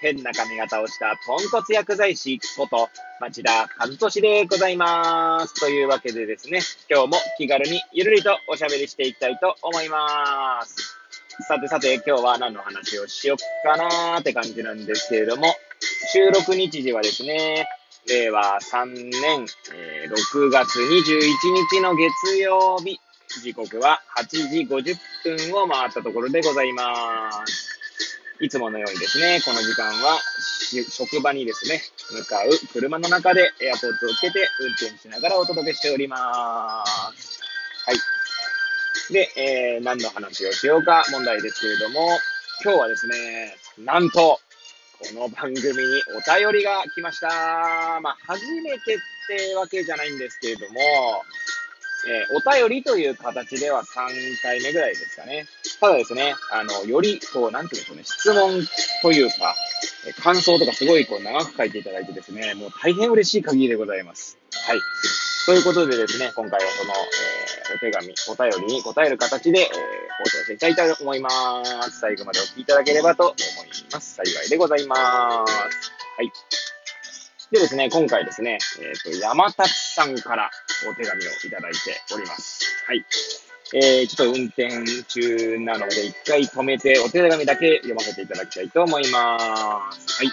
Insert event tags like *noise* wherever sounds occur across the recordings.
変な髪型をしたポンコツ薬剤師こと町田和俊でございます。というわけでですね、今日も気軽にゆるりとおしゃべりしていきたいと思います。さてさて、今日は何の話をしよっかなーって感じなんですけれども、収録日時はですね、令和3年、えー、6月21日の月曜日、時刻は8時50分を回ったところでございます。いつものようにですね、この時間は職場にですね、向かう車の中でエアポーツをつけて運転しながらお届けしております。はい。で、えー、何の話をしようか問題ですけれども、今日はですね、なんと、この番組にお便りが来ました。まあ、初めてってわけじゃないんですけれども、えー、お便りという形では3回目ぐらいですかね。ただですね、あの、より、こう、なんていうんでしょうね、質問というか、感想とかすごいこう長く書いていただいてですね、もう大変嬉しい限りでございます。はい。ということでですね、今回はその、えー、お手紙、お便りに答える形で、えー、放送していきたいと思います。最後までお聞きいただければと思います。幸いでございます。はい。でですね、今回ですね、えっ、ー、と、山立さんからお手紙をいただいております。はい。えー、ちょっと運転中なので、一回止めてお手紙だけ読ませていただきたいと思います。はい。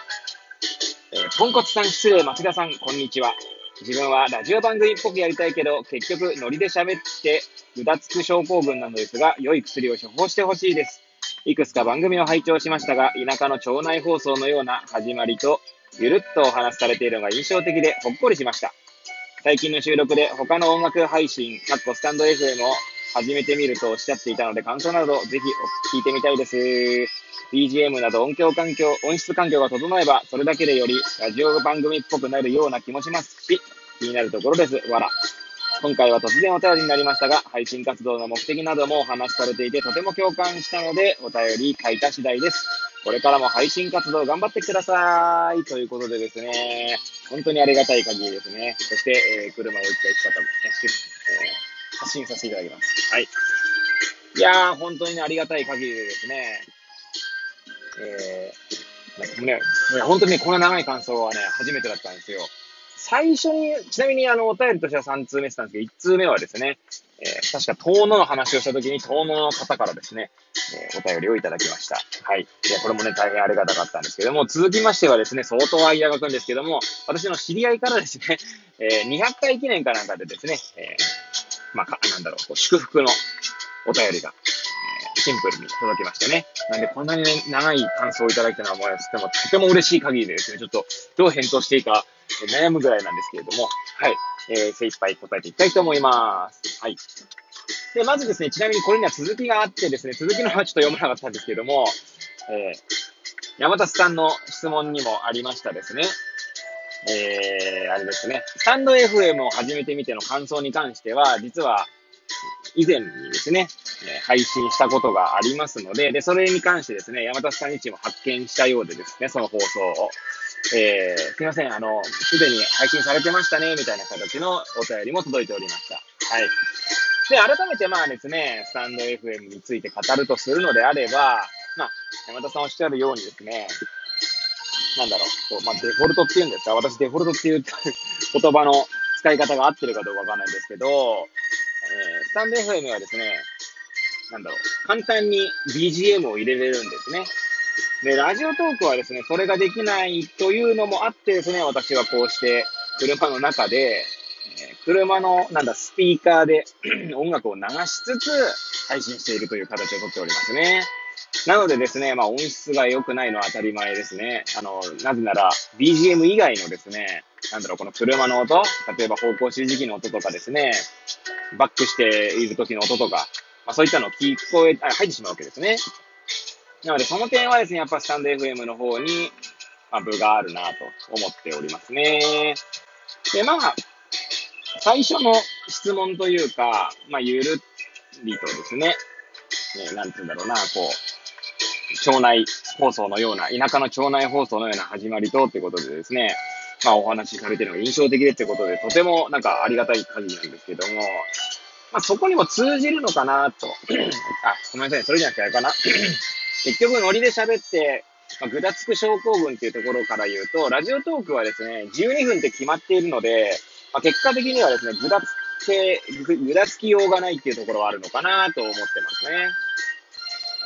えー、ポンコツさん失礼、町田さん、こんにちは。自分はラジオ番組っぽくやりたいけど、結局ノリで喋って、ぐだつく症候群なのですが、良い薬を処方してほしいです。いくつか番組を拝聴しましたが、田舎の町内放送のような始まりと、ゆるっとお話しされているのが印象的でほっこりしました。最近の収録で他の音楽配信、かっこスタンド FM を始めてみるとおっしゃっていたので感想などぜひ聞いてみたいです。BGM など音響環境、音質環境が整えば、それだけでよりラジオ番組っぽくなるような気もしますし、気になるところです。わら。今回は突然お便りになりましたが、配信活動の目的などもお話しされていて、とても共感したので、お便り書いた次第です。これからも配信活動頑張ってください。ということでですね、本当にありがたい限りですね。そして、えー、車を一回使った、ね、えー、発信させていただきます。はい。いやー、本当に、ね、ありがたい限りでですね、えー、ね、本当にね、こんな長い感想はね、初めてだったんですよ。最初に、ちなみにあの、お便りとしては3通目したんですけど、1通目はですね、えー、確か遠野の話をした時に遠野の方からですね、えー、お便りをいただきました。はい。いや、これもね、大変ありがたかったんですけども、続きましてはですね、相当間がくんですけども、私の知り合いからですね、えー、200回記念かなんかでですね、えー、まあ、なんだろう、こう祝福のお便りが、えー、シンプルに届きましてね。なんで、こんなに、ね、長い感想をいただいたのは、もう、とても、とても嬉しい限りでですね、ちょっと、どう返答していいか、悩むぐらいなんですけれども、はい。えー、精一杯答えていきたいと思います。はい。で、まずですね、ちなみにこれには続きがあってですね、続きのはちょっと読まなかったんですけれども、えー、山田さんの質問にもありましたですね、えー、あれですね、スタンド FM を始めてみての感想に関しては、実は、以前にですね、配信したことがありますので、で、それに関してですね、山田さん自身も発見したようでですね、その放送を。えー、すいません、あの、すでに配信されてましたね、みたいな形のお便りも届いておりました。はい。で、改めてまあですね、スタンド FM について語るとするのであれば、まあ、山田さんおっしゃるようにですね、なんだろう、まあ、デフォルトっていうんですか、私デフォルトっていう言葉の使い方が合ってるかどうかわかんないんですけど、えー、スタンド FM はですね、なんだろう、簡単に BGM を入れれるんですね。で、ラジオトークはですね、それができないというのもあってですね、私はこうして車の中で、え車の、なんだ、スピーカーで音楽を流しつつ配信しているという形をとっておりますね。なのでですね、まあ音質が良くないのは当たり前ですね。あの、なぜなら BGM 以外のですね、なんだろう、この車の音、例えば方向指示器の音とかですね、バックしている時の音とか、まあそういったのを聞こえ、あ入ってしまうわけですね。なので、その点はですね、やっぱスタンド FM の方に、まあ、部があるなと思っておりますね。で、まあ、最初の質問というか、まあ、ゆるりとですね、ね、なんて言うんだろうな、こう、町内放送のような、田舎の町内放送のような始まりとってことでですね、まあお話しされてるのが印象的でってことで、とてもなんかありがたい限りなんですけども、まあそこにも通じるのかなと。*clears throat* あ、ごめんなさい、それじゃなくてあれかな。*clears throat* 結局ノリで喋って、まあ、ぐだつく症候群っていうところから言うと、ラジオトークはですね、12分って決まっているので、まあ、結果的にはですね、ぐだつけ、ぐだつきようがないっていうところはあるのかなと思ってますね。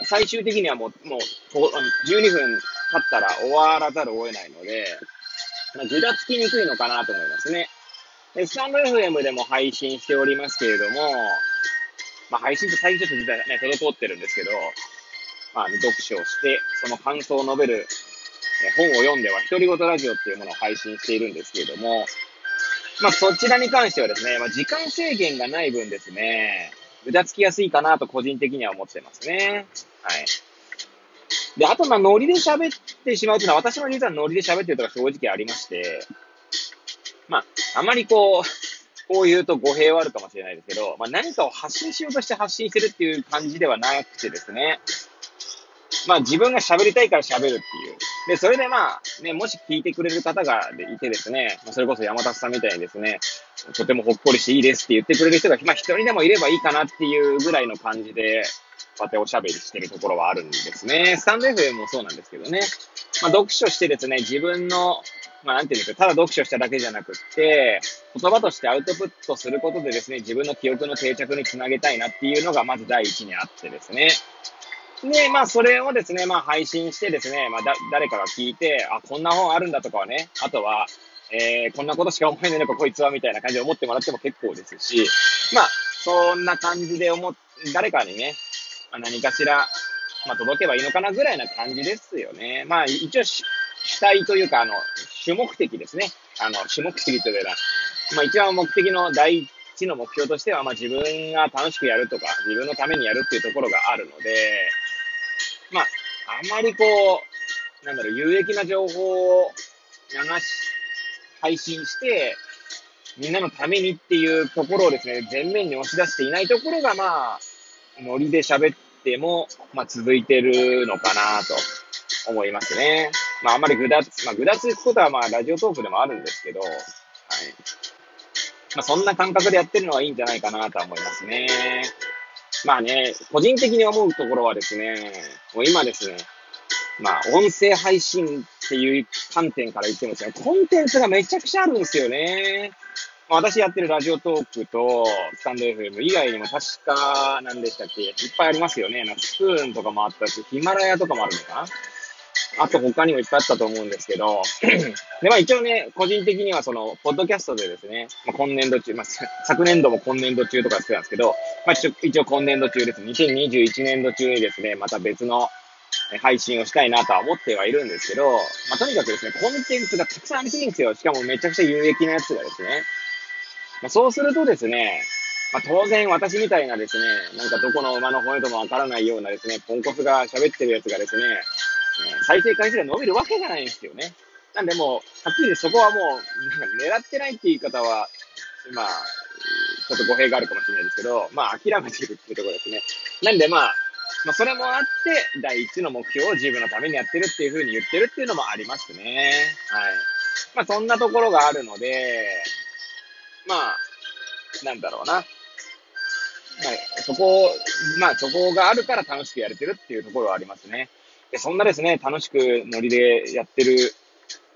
最終的にはもう、もう、12分経ったら終わらざるを得ないので、まあ、ぐだつきにくいのかなと思いますね。で、スタンド FM でも配信しておりますけれども、まあ、配信って最近ちょっと実はね、滞ってるんですけど、まあ、読書をして、その感想を述べる、本を読んでは、独り言ラジオっていうものを配信しているんですけれども、まあ、そちらに関してはですね、まあ、時間制限がない分ですね、ぐだつきやすいかなと個人的には思ってますね。はい。で、あと、ま、ノリで喋ってしまうというのは、私も実はノリで喋ってるとか正直ありまして、まあ、あまりこう、こう言うと語弊はあるかもしれないですけど、まあ、何かを発信しようとして発信してるっていう感じではなくてですね、まあ自分が喋りたいから喋るっていう。で、それでまあ、ね、もし聞いてくれる方がいてですね、まそれこそ山田さんみたいにですね、とてもほっこりしていいですって言ってくれる人が、まあ一人でもいればいいかなっていうぐらいの感じで、こうやっておしゃべりしてるところはあるんですね。スタンド FM もそうなんですけどね。まあ読書してですね、自分の、まあなんていうんですか、ただ読書しただけじゃなくって、言葉としてアウトプットすることでですね、自分の記憶の定着につなげたいなっていうのがまず第一にあってですね。で、まあ、それをですね、まあ、配信してですね、まあ、だ、誰かが聞いて、あ、こんな本あるんだとかはね、あとは、えー、こんなことしか思えないのか、こいつは、みたいな感じで思ってもらっても結構ですし、まあ、そんな感じで思っ、誰かにね、まあ、何かしら、まあ、届けばいいのかなぐらいな感じですよね。まあ、一応、主体というか、あの、主目的ですね。あの、主目的というのは、まあ、一番目的の第一の目標としては、まあ、自分が楽しくやるとか、自分のためにやるっていうところがあるので、まあ、あまりこう、なんだろう、有益な情報を流し、配信して、みんなのためにっていうところをですね、前面に押し出していないところが、まあ、ノリで喋っても、まあ、続いてるのかなと思いますね。まあ、あんまりぐだつ、まあ、ぐだつくことは、まあ、ラジオトークでもあるんですけど、はい。まあ、そんな感覚でやってるのはいいんじゃないかなと思いますね。まあね、個人的に思うところはですね、もう今ですね、まあ、音声配信っていう観点から言ってもですね、コンテンツがめちゃくちゃあるんですよね。まあ、私やってるラジオトークとスタンド FM 以外にも確か、何でしたっけいっぱいありますよね。なんかスプーンとかもあったし、ヒマラヤとかもあるのかなあと他にもいっぱいあったと思うんですけど、*clears throat* で、まあ一応ね、個人的にはその、ポッドキャストでですね、まあ今年度中、まあ昨年度も今年度中とかってたんですけど、まあ一応今年度中です。2021年度中にですね、また別の配信をしたいなとは思ってはいるんですけど、まあとにかくですね、コンテンツがたくさんありすぎるんですよ。しかもめちゃくちゃ有益なやつがですね。まあそうするとですね、まあ、当然私みたいなですね、なんかどこの馬の骨ともわからないようなですね、ポンコツが喋ってるやつがですね、再生回数が伸びるわけがないんですよね。なんでもう、はっきりそこはもう、狙ってないっていう言い方は、まあ、ちょっと語弊があるかもしれないですけど、まあ、諦めてるっていうところですね。なんでまあ、まあ、それもあって、第一の目標を自分のためにやってるっていうふうに言ってるっていうのもありますね。はい。まあ、そんなところがあるので、まあ、なんだろうな。まあ、そこを、まあ、そこがあるから楽しくやれてるっていうところはありますね。で、そんなですね、楽しくノリでやってる、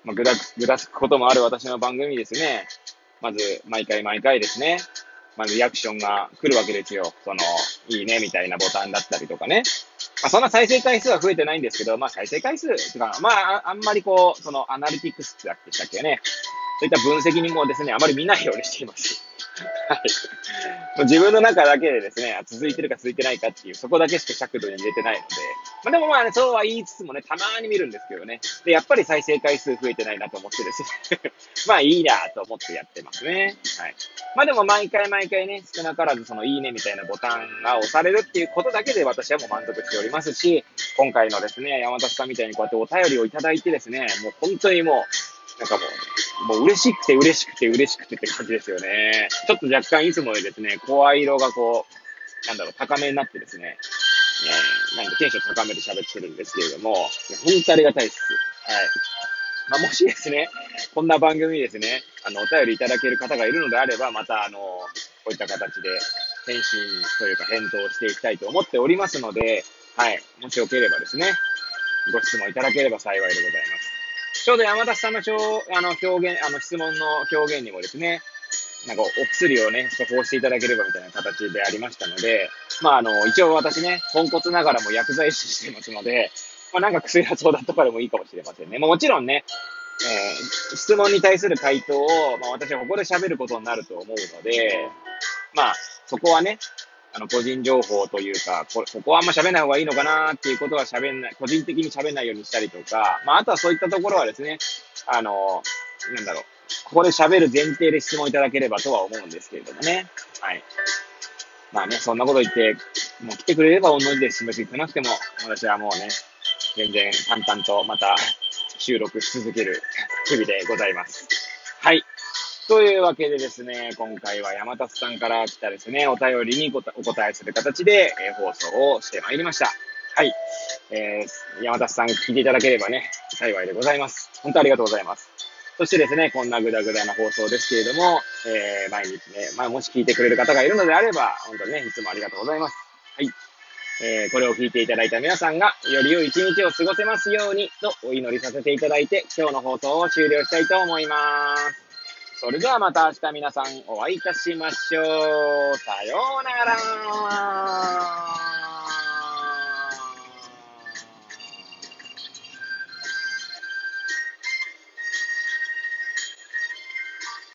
まあ、ぐだ、ぐだつくこともある私の番組ですね。まず、毎回毎回ですね、まずリアクションが来るわけですよ。その、いいねみたいなボタンだったりとかね。まあ、そんな再生回数は増えてないんですけど、まあ、再生回数とか、まあ、あんまりこう、その、アナリティクスってだっけね。そういった分析にもですね、あまり見ないようにしています。はい。*laughs* 自分の中だけでですね、続いてるか続いてないかっていう、そこだけしか尺度に入れてないので、まあでもまあね、そうは言いつつもね、たまに見るんですけどね。で、やっぱり再生回数増えてないなと思ってですね *laughs* まあいいなと思ってやってますね。はい。まあでも毎回毎回ね、少なからずそのいいねみたいなボタンが押されるっていうことだけで私はもう満足しておりますし、今回のですね、山田さんみたいにこうやってお便りをいただいてですね、もう本当にもう、なんかもう、もう嬉しくて嬉しくて嬉しくてって感じですよね。ちょっと若干いつもよりですね、声色がこう、なんだろう、高めになってですね、えー、なんでテンション高めで喋ってるんですけれども、本当ありがたいです。はい。まあ、もしですね、こんな番組ですね、あの、お便りいただける方がいるのであれば、また、あの、こういった形で返信というか返答していきたいと思っておりますので、はい。もしよければですね、ご質問いただければ幸いでございます。ちょうど山田さんのあの表現、あの質問の表現にもですね、なんかお薬をね、処方していただければみたいな形でありましたので、まああの、一応私ね、ポンコツながらも薬剤師してますので、まあなんか薬の相談とかでもいいかもしれませんね。もちろんね、えー、質問に対する回答を、まあ私はここで喋ることになると思うので、まあそこはね、あの、個人情報というか、こここはあんま喋んない方がいいのかなっていうことは喋んない、個人的に喋んないようにしたりとか、まああとはそういったところはですね、あの、なんだろう、ここで喋る前提で質問いただければとは思うんですけれどもね。はい。まあね、そんなこと言って、もう来てくれれば同じで締め付けなくても、私はもうね、全然淡々とまた収録し続ける日々でございます。はい。というわけでですね、今回は山田さんから来たですね、お便りにお答えする形で、えー、放送をしてまいりました。はい。えー、山田さん聞いていただければね、幸いでございます。本当ありがとうございます。そしてですね、こんなぐだぐだな放送ですけれども、えー、毎日ね、まあ、もし聞いてくれる方がいるのであれば、本当にね、いつもありがとうございます。はい。えー、これを聞いていただいた皆さんが、より良い一日を過ごせますように、とお祈りさせていただいて、今日の放送を終了したいと思います。それではまた明日皆さんお会いいたしましょう。さようなら。